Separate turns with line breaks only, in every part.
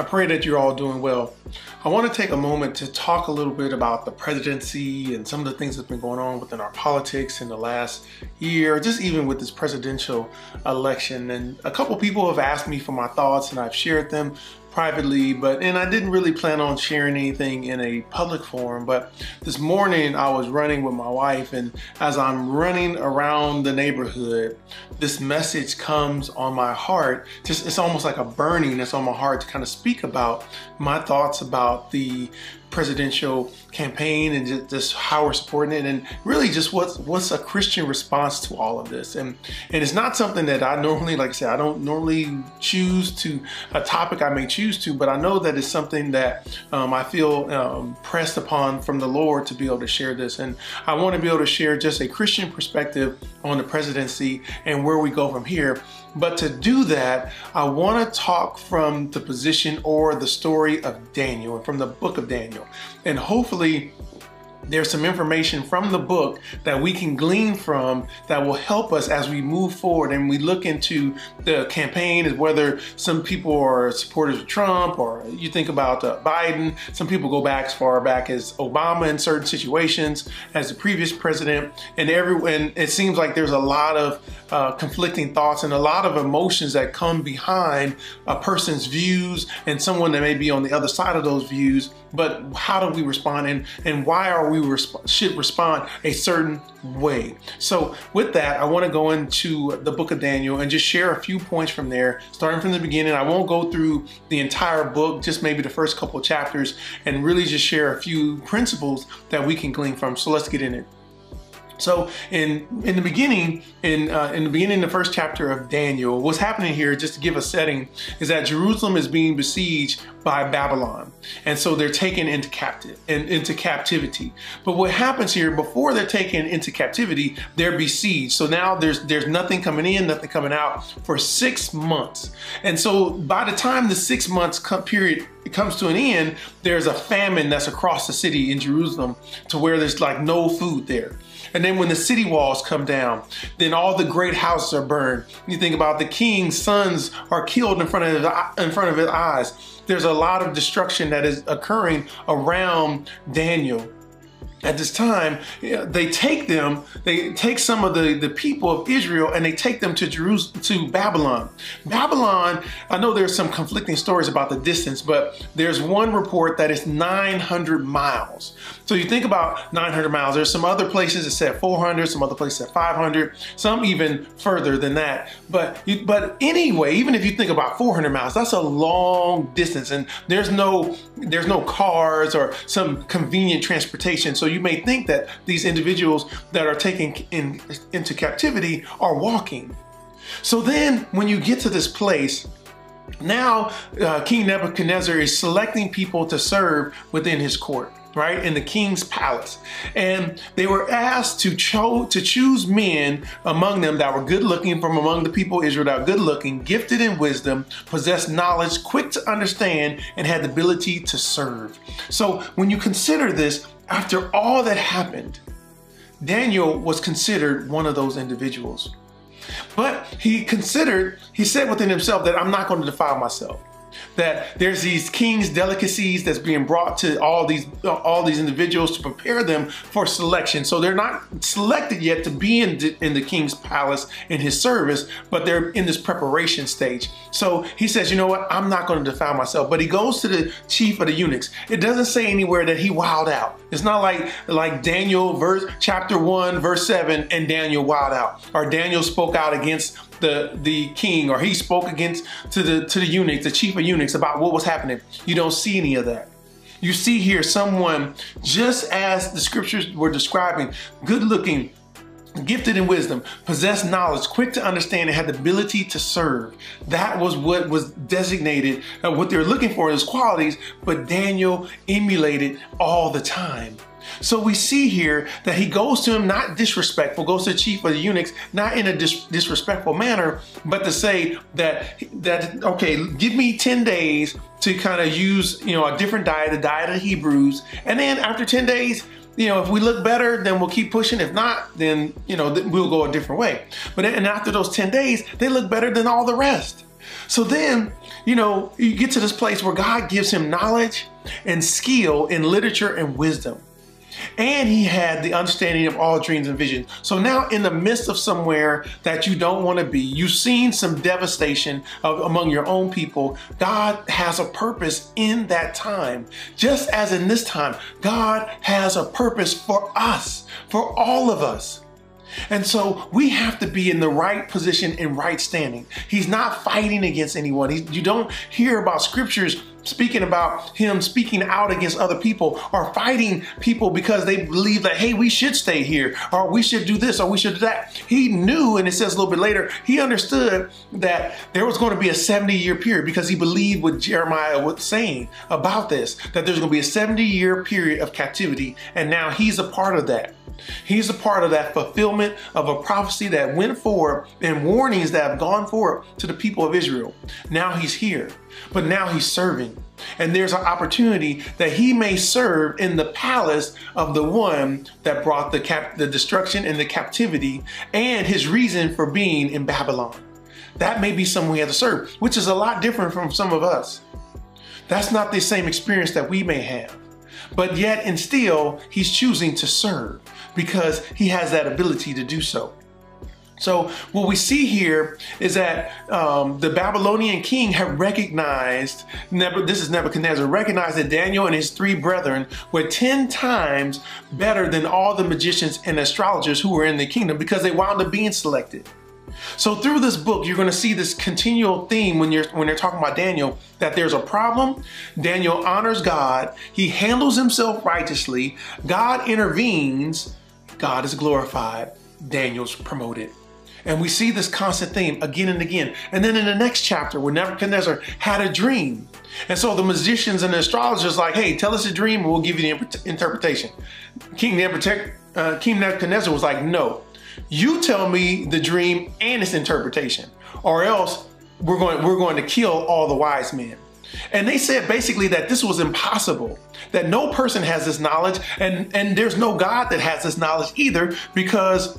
I pray that you're all doing well. I want to take a moment to talk a little bit about the presidency and some of the things that's been going on within our politics in the last year, just even with this presidential election. And a couple people have asked me for my thoughts and I've shared them privately, but and I didn't really plan on sharing anything in a public forum. But this morning I was running with my wife, and as I'm running around the neighborhood, this message comes on my heart. Just it's almost like a burning that's on my heart to kind of speak about my thoughts about the presidential campaign and just, just, how we're supporting it and really just what's what's a Christian response to all of this. And and it's not something that I normally like I said I don't normally choose to a topic I may choose to but I know that it's something that um, I feel um, pressed upon from the Lord to be able to share this. And I want to be able to share just a Christian perspective on the presidency and where we go from here but to do that, I want to talk from the position or the story of Daniel from the book of Daniel. And hopefully, there's some information from the book that we can glean from that will help us as we move forward and we look into the campaign as whether some people are supporters of Trump or you think about uh, Biden. Some people go back as far back as Obama in certain situations as the previous president and everyone it seems like there's a lot of uh, conflicting thoughts and a lot of emotions that come behind a person's views and someone that may be on the other side of those views but how do we respond and, and why are we resp should respond a certain way. So with that, I want to go into the book of Daniel and just share a few points from there, starting from the beginning. I won't go through the entire book, just maybe the first couple chapters, and really just share a few principles that we can glean from. So let's get in it. So in in the beginning, in uh, in the beginning, the first chapter of Daniel, what's happening here, just to give a setting, is that Jerusalem is being besieged by Babylon, and so they're taken into captive and into captivity. But what happens here before they're taken into captivity, they're besieged. So now there's there's nothing coming in, nothing coming out for six months, and so by the time the six months period comes to an end, there's a famine that's across the city in Jerusalem to where there's like no food there. And then when the city walls come down, then all the great houses are burned. You think about the king's sons are killed in front of his, in front of his eyes. There's a lot of destruction that is occurring around Daniel at this time, they take them, they take some of the, the people of Israel and they take them to Jerusalem, to Babylon. Babylon, I know there's some conflicting stories about the distance, but there's one report that is 900 miles. So you think about 900 miles. There's some other places that said 400, some other places at 500, some even further than that. But you, but anyway, even if you think about 400 miles, that's a long distance, and there's no there's no cars or some convenient transportation. So you may think that these individuals that are taken in, into captivity are walking. So then when you get to this place, now uh, King Nebuchadnezzar is selecting people to serve within his court right, in the king's palace. And they were asked to, cho- to choose men among them that were good looking from among the people Israel that were good looking, gifted in wisdom, possessed knowledge, quick to understand, and had the ability to serve. So when you consider this, after all that happened, Daniel was considered one of those individuals. But he considered, he said within himself that I'm not going to defile myself that there's these king's delicacies that's being brought to all these all these individuals to prepare them for selection. So they're not selected yet to be in the, in the king's palace in his service, but they're in this preparation stage. So he says, you know what? I'm not going to defile myself. But he goes to the chief of the eunuchs. It doesn't say anywhere that he wowed out. It's not like like Daniel verse chapter one verse seven and Daniel wowed out or Daniel spoke out against the the king or he spoke against to the to the eunuchs, the chief of eunuchs about what was happening. You don't see any of that. You see here someone just as the scriptures were describing, good looking, gifted in wisdom, possessed knowledge, quick to understand, and had the ability to serve. That was what was designated, uh, what they were looking for as qualities, but Daniel emulated all the time. So we see here that he goes to him not disrespectful, goes to the chief of the eunuchs not in a dis disrespectful manner, but to say that that okay, give me 10 days to kind of use, you know, a different diet, the diet of the Hebrews. And then after 10 days, you know, if we look better, then we'll keep pushing. If not, then, you know, we'll go a different way. But and after those 10 days, they look better than all the rest. So then, you know, you get to this place where God gives him knowledge and skill in literature and wisdom. And he had the understanding of all dreams and visions. So now, in the midst of somewhere that you don't want to be, you've seen some devastation of, among your own people. God has a purpose in that time. Just as in this time, God has a purpose for us, for all of us. And so we have to be in the right position and right standing. He's not fighting against anyone. You don't hear about scriptures speaking about him speaking out against other people or fighting people because they believe that, hey, we should stay here or we should do this or we should do that. He knew, and it says a little bit later, he understood that there was going to be a 70 year period because he believed what Jeremiah was saying about this, that there's going to be a 70 year period of captivity. And now he's a part of that. He's a part of that fulfillment of a prophecy that went forward and warnings that have gone forward to the people of Israel. Now he's here, but now he's serving. And there's an opportunity that he may serve in the palace of the one that brought the, cap- the destruction and the captivity and his reason for being in Babylon. That may be someone he has to serve, which is a lot different from some of us. That's not the same experience that we may have. But yet and still, he's choosing to serve because he has that ability to do so. So what we see here is that um, the Babylonian king had recognized, this is Nebuchadnezzar, recognized that Daniel and his three brethren were 10 times better than all the magicians and astrologers who were in the kingdom because they wound up being selected. So through this book, you're going to see this continual theme when you're when they're talking about Daniel that there's a problem. Daniel honors God. He handles himself righteously. God intervenes. God is glorified. Daniel's promoted. And we see this constant theme again and again. And then in the next chapter, where Nebuchadnezzar had a dream. And so the magicians and the astrologers like, hey, tell us a dream and we'll give you the interpretation. Uh, King Nebuchadnezzar was like, no, you tell me the dream and its interpretation, or else we're going, we're going to kill all the wise men. And they said basically that this was impossible, that no person has this knowledge, and, and there's no God that has this knowledge either because,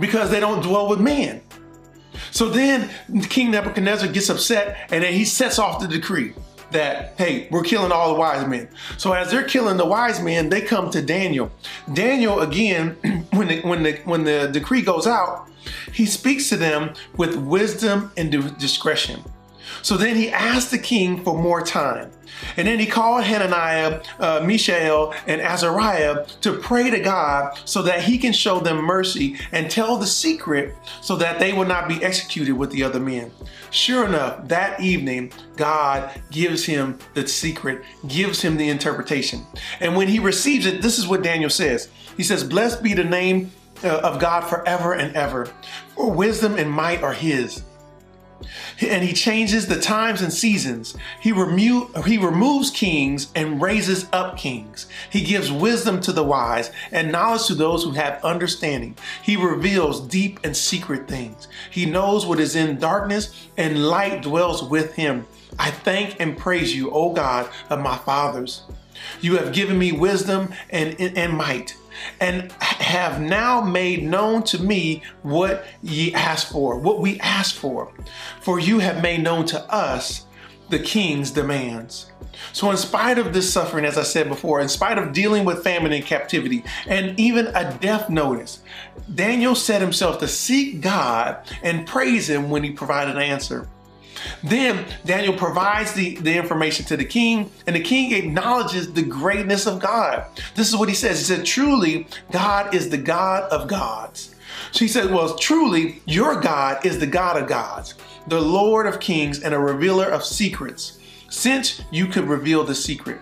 because they don't dwell with man. So then King Nebuchadnezzar gets upset and then he sets off the decree that, hey, we're killing all the wise men. So as they're killing the wise men, they come to Daniel. Daniel, again, when the, when the, when the decree goes out, he speaks to them with wisdom and discretion. So then he asked the king for more time. And then he called Hananiah, uh, Mishael, and Azariah to pray to God so that he can show them mercy and tell the secret so that they will not be executed with the other men. Sure enough, that evening, God gives him the secret, gives him the interpretation. And when he receives it, this is what Daniel says. He says, Blessed be the name uh, of God forever and ever, for wisdom and might are his and he changes the times and seasons. He, remo- he removes kings and raises up kings. He gives wisdom to the wise and knowledge to those who have understanding. He reveals deep and secret things. He knows what is in darkness, and light dwells with him. I thank and praise you, O God of my fathers. You have given me wisdom and, and might and have now made known to me what ye asked for, what we asked for. For you have made known to us the king's demands. So, in spite of this suffering, as I said before, in spite of dealing with famine and captivity, and even a death notice, Daniel set himself to seek God and praise Him when He provided an answer. Then Daniel provides the, the information to the king, and the king acknowledges the greatness of God. This is what he says. He said, Truly, God is the God of gods. So he said, Well, truly, your God is the God of gods, the Lord of kings, and a revealer of secrets, since you could reveal the secret.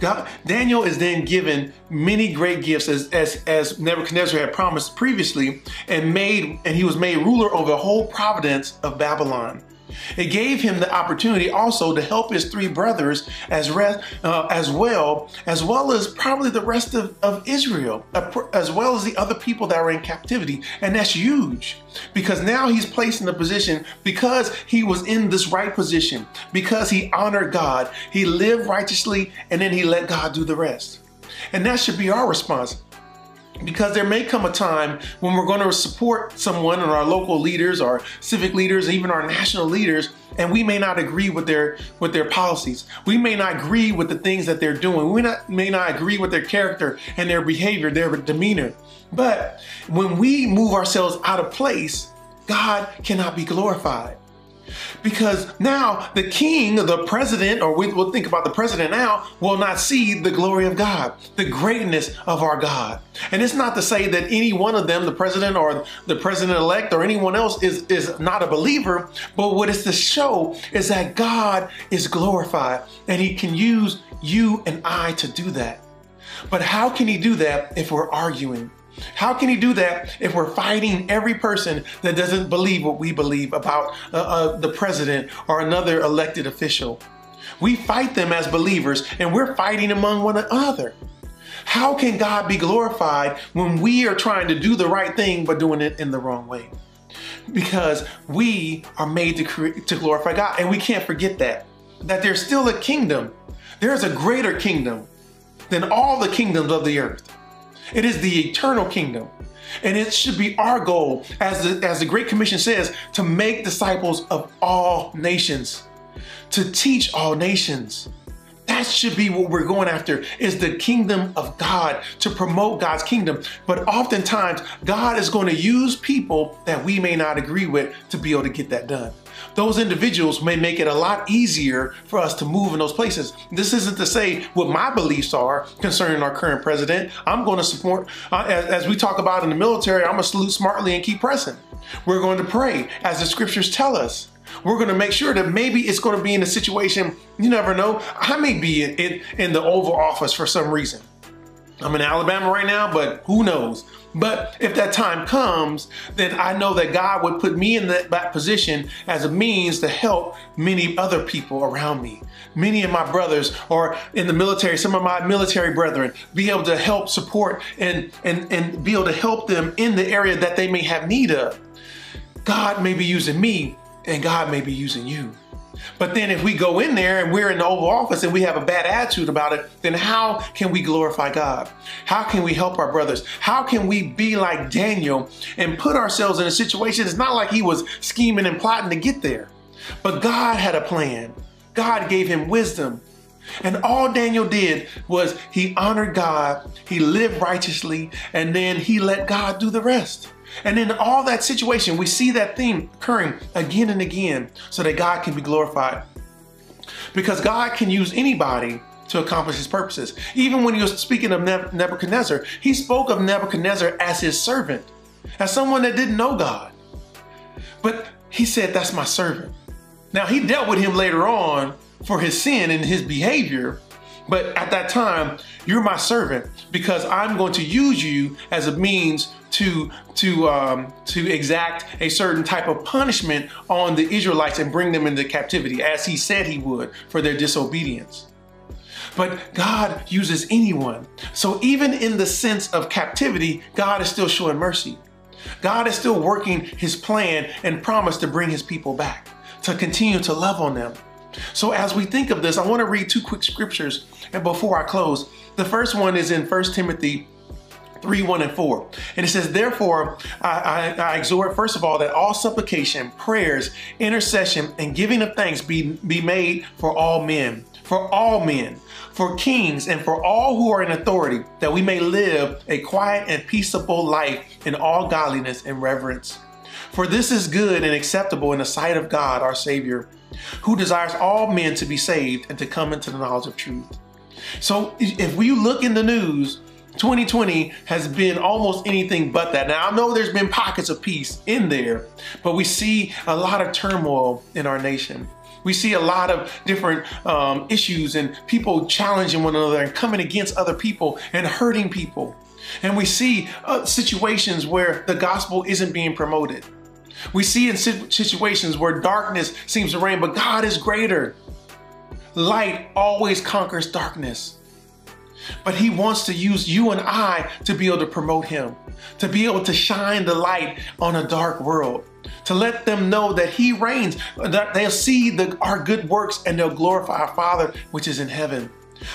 God, Daniel is then given many great gifts as, as, as Nebuchadnezzar had promised previously and made and he was made ruler over the whole providence of Babylon. It gave him the opportunity also to help his three brothers as, uh, as well, as well as probably the rest of, of Israel, as well as the other people that were in captivity. And that's huge because now he's placed in a position because he was in this right position, because he honored God, he lived righteously, and then he let God do the rest. And that should be our response because there may come a time when we're going to support someone and our local leaders, our civic leaders, even our national leaders, and we may not agree with their with their policies. We may not agree with the things that they're doing. We not, may not agree with their character and their behavior, their demeanor. But when we move ourselves out of place, God cannot be glorified. Because now the king, the president, or we will think about the president now, will not see the glory of God, the greatness of our God. And it's not to say that any one of them, the president or the president elect or anyone else, is, is not a believer, but what it's to show is that God is glorified and he can use you and I to do that. But how can he do that if we're arguing? How can he do that if we're fighting every person that doesn't believe what we believe about uh, uh, the president or another elected official? We fight them as believers and we're fighting among one another. How can God be glorified when we are trying to do the right thing but doing it in the wrong way? Because we are made to, to glorify God and we can't forget that. That there's still a kingdom. There's a greater kingdom than all the kingdoms of the earth. It is the eternal kingdom. And it should be our goal, as the, as the Great Commission says, to make disciples of all nations, to teach all nations. That should be what we're going after is the kingdom of God to promote God's kingdom. But oftentimes God is going to use people that we may not agree with to be able to get that done those individuals may make it a lot easier for us to move in those places. This isn't to say what my beliefs are concerning our current president. I'm going to support, uh, as, as we talk about in the military, I'm going to salute smartly and keep pressing. We're going to pray as the scriptures tell us. We're to make sure that maybe it's to be in a situation, you never know. I may be in, in, in the Oval Office for some reason. I'm in Alabama right now, but who knows? But if that time comes, then I know that God would put me in that, that, position as a means to help many other people around me. Many of my brothers or in the military, some of my military brethren, be able to help support and, and, and be able to help them in the area that they may have need of. God may be using me and God may be using you. But then if we go in there and we're in the Oval Office and we have a bad attitude about it, then how can we glorify God? How can we help our brothers? How can we be like Daniel and put ourselves in a situation? It's not like he was scheming and plotting to get there, but God had a plan. God gave him wisdom. And all Daniel did was he honored God, he lived righteously, and then he let God do the rest. And in all that situation, we see that theme occurring again and again so that God can be glorified. Because God can use anybody to accomplish his purposes. Even when he was speaking of Nebuchadnezzar, he spoke of Nebuchadnezzar as his servant, as someone that didn't know God. But he said, That's my servant. Now, he dealt with him later on for his sin and his behavior, but at that time, you're my servant because I'm going to use you as a means to to um, to exact a certain type of punishment on the Israelites and bring them into captivity, as He said He would for their disobedience. But God uses anyone. So even in the sense of captivity, God is still showing mercy. God is still working His plan and promise to bring His people back, to continue to love on them. So as we think of this, I want to read two quick scriptures and before I close. The first one is in 1 Timothy 3, 1, and 4. And it says, Therefore, I, I, I, exhort, first of all, that all supplication, prayers, intercession, and giving of thanks be, be made for all men, for all men, for kings, and for all who are in authority, that we may live a quiet and peaceable life in all godliness and reverence. For this is good and acceptable in the sight of God our Savior, who desires all men to be saved and to come into the knowledge of truth. So if we look in the news, 2020 has been almost anything but that. Now, I know there's been pockets of peace in there, but we see a lot of turmoil in our nation. We see a lot of different um, issues and people challenging one another and coming against other people and hurting people. And we see uh, situations where the gospel isn't being promoted. We see in situations where darkness seems to reign, but God is greater. Light always conquers darkness. But he wants to use you and I to be able to promote him, to be able to shine the light on a dark world, to let them know that he reigns, that they'll see the, our good works and they'll glorify our Father which is in heaven.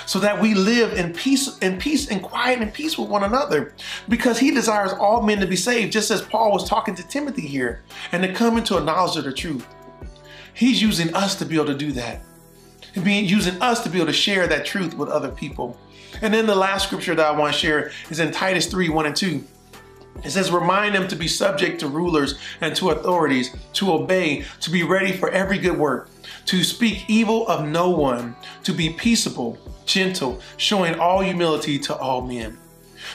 So that we live in peace, in peace and quiet and peace with one another. Because he desires all men to be saved, just as Paul was talking to Timothy here, and to come into a knowledge of the truth. He's using us to be able to do that. And being using us to be able to share that truth with other people. And then the last scripture that I want to share is in Titus 3, 1 and 2. It says, remind them to be subject to rulers and to authorities, to obey, to be ready for every good work, to speak evil of no one, to be peaceable, gentle, showing all humility to all men.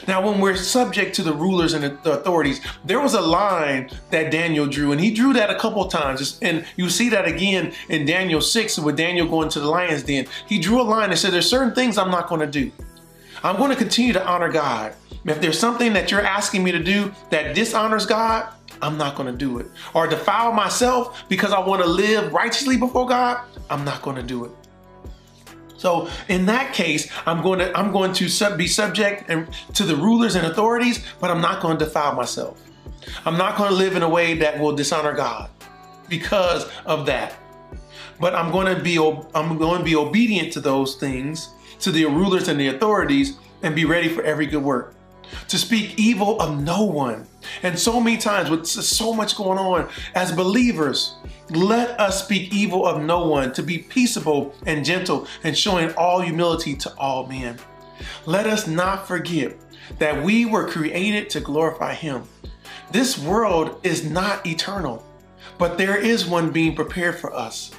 Now, when we're subject to the rulers and the authorities, there was a line that Daniel drew, and he drew that a couple times. And you see that again in Daniel 6 with Daniel going to the lion's den. He drew a line and said, There's certain things I'm not going to do. I'm going to continue to honor God. If there's something that you're asking me to do that dishonors God, I'm not going to do it. Or defile myself because I want to live righteously before God, I'm not going to do it. So in that case, I'm going to I'm going to sub, be subject and, to the rulers and authorities, but I'm not going to defile myself. I'm not going to live in a way that will dishonor God because of that. But I'm going to be I'm going to be obedient to those things, to the rulers and the authorities, and be ready for every good work. To speak evil of no one. And so many times with so much going on as believers, let us speak evil of no one, to be peaceable and gentle and showing all humility to all men. Let us not forget that we were created to glorify Him. This world is not eternal, but there is one being prepared for us.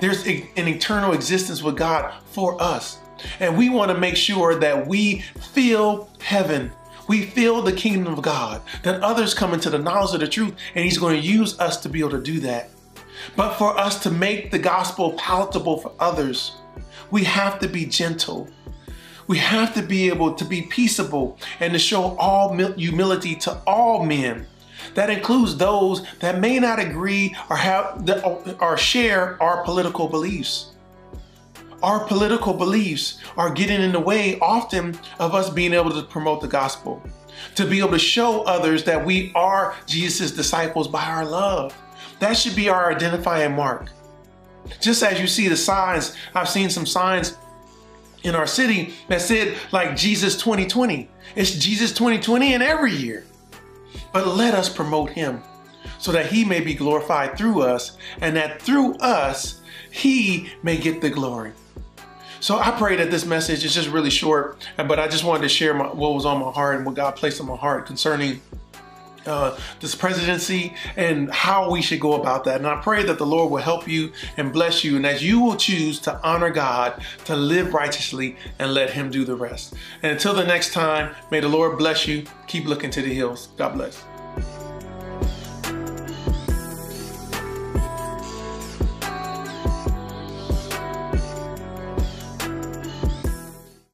There's an eternal existence with God for us. And we want to make sure that we feel heaven. We feel the kingdom of God, that others come into the knowledge of the truth, and He's going to use us to be able to do that. But for us to make the gospel palatable for others, we have to be gentle. We have to be able to be peaceable and to show all humility to all men. That includes those that may not agree or have or share our political beliefs. Our political beliefs are getting in the way often of us being able to promote the gospel, to be able to show others that we are Jesus' disciples by our love. That should be our identifying mark. Just as you see the signs, I've seen some signs in our city that said like Jesus 2020. It's Jesus 2020 in every year. But let us promote him so that he may be glorified through us and that through us he may get the glory. So I pray that this message is just really short, but I just wanted to share my, what was on my heart and what God placed on my heart concerning uh, this presidency and how we should go about that. And I pray that the Lord will help you and bless you, and that you will choose to honor God, to live righteously, and let Him do the rest. And until the next time, may the Lord bless you. Keep looking to the hills. God bless.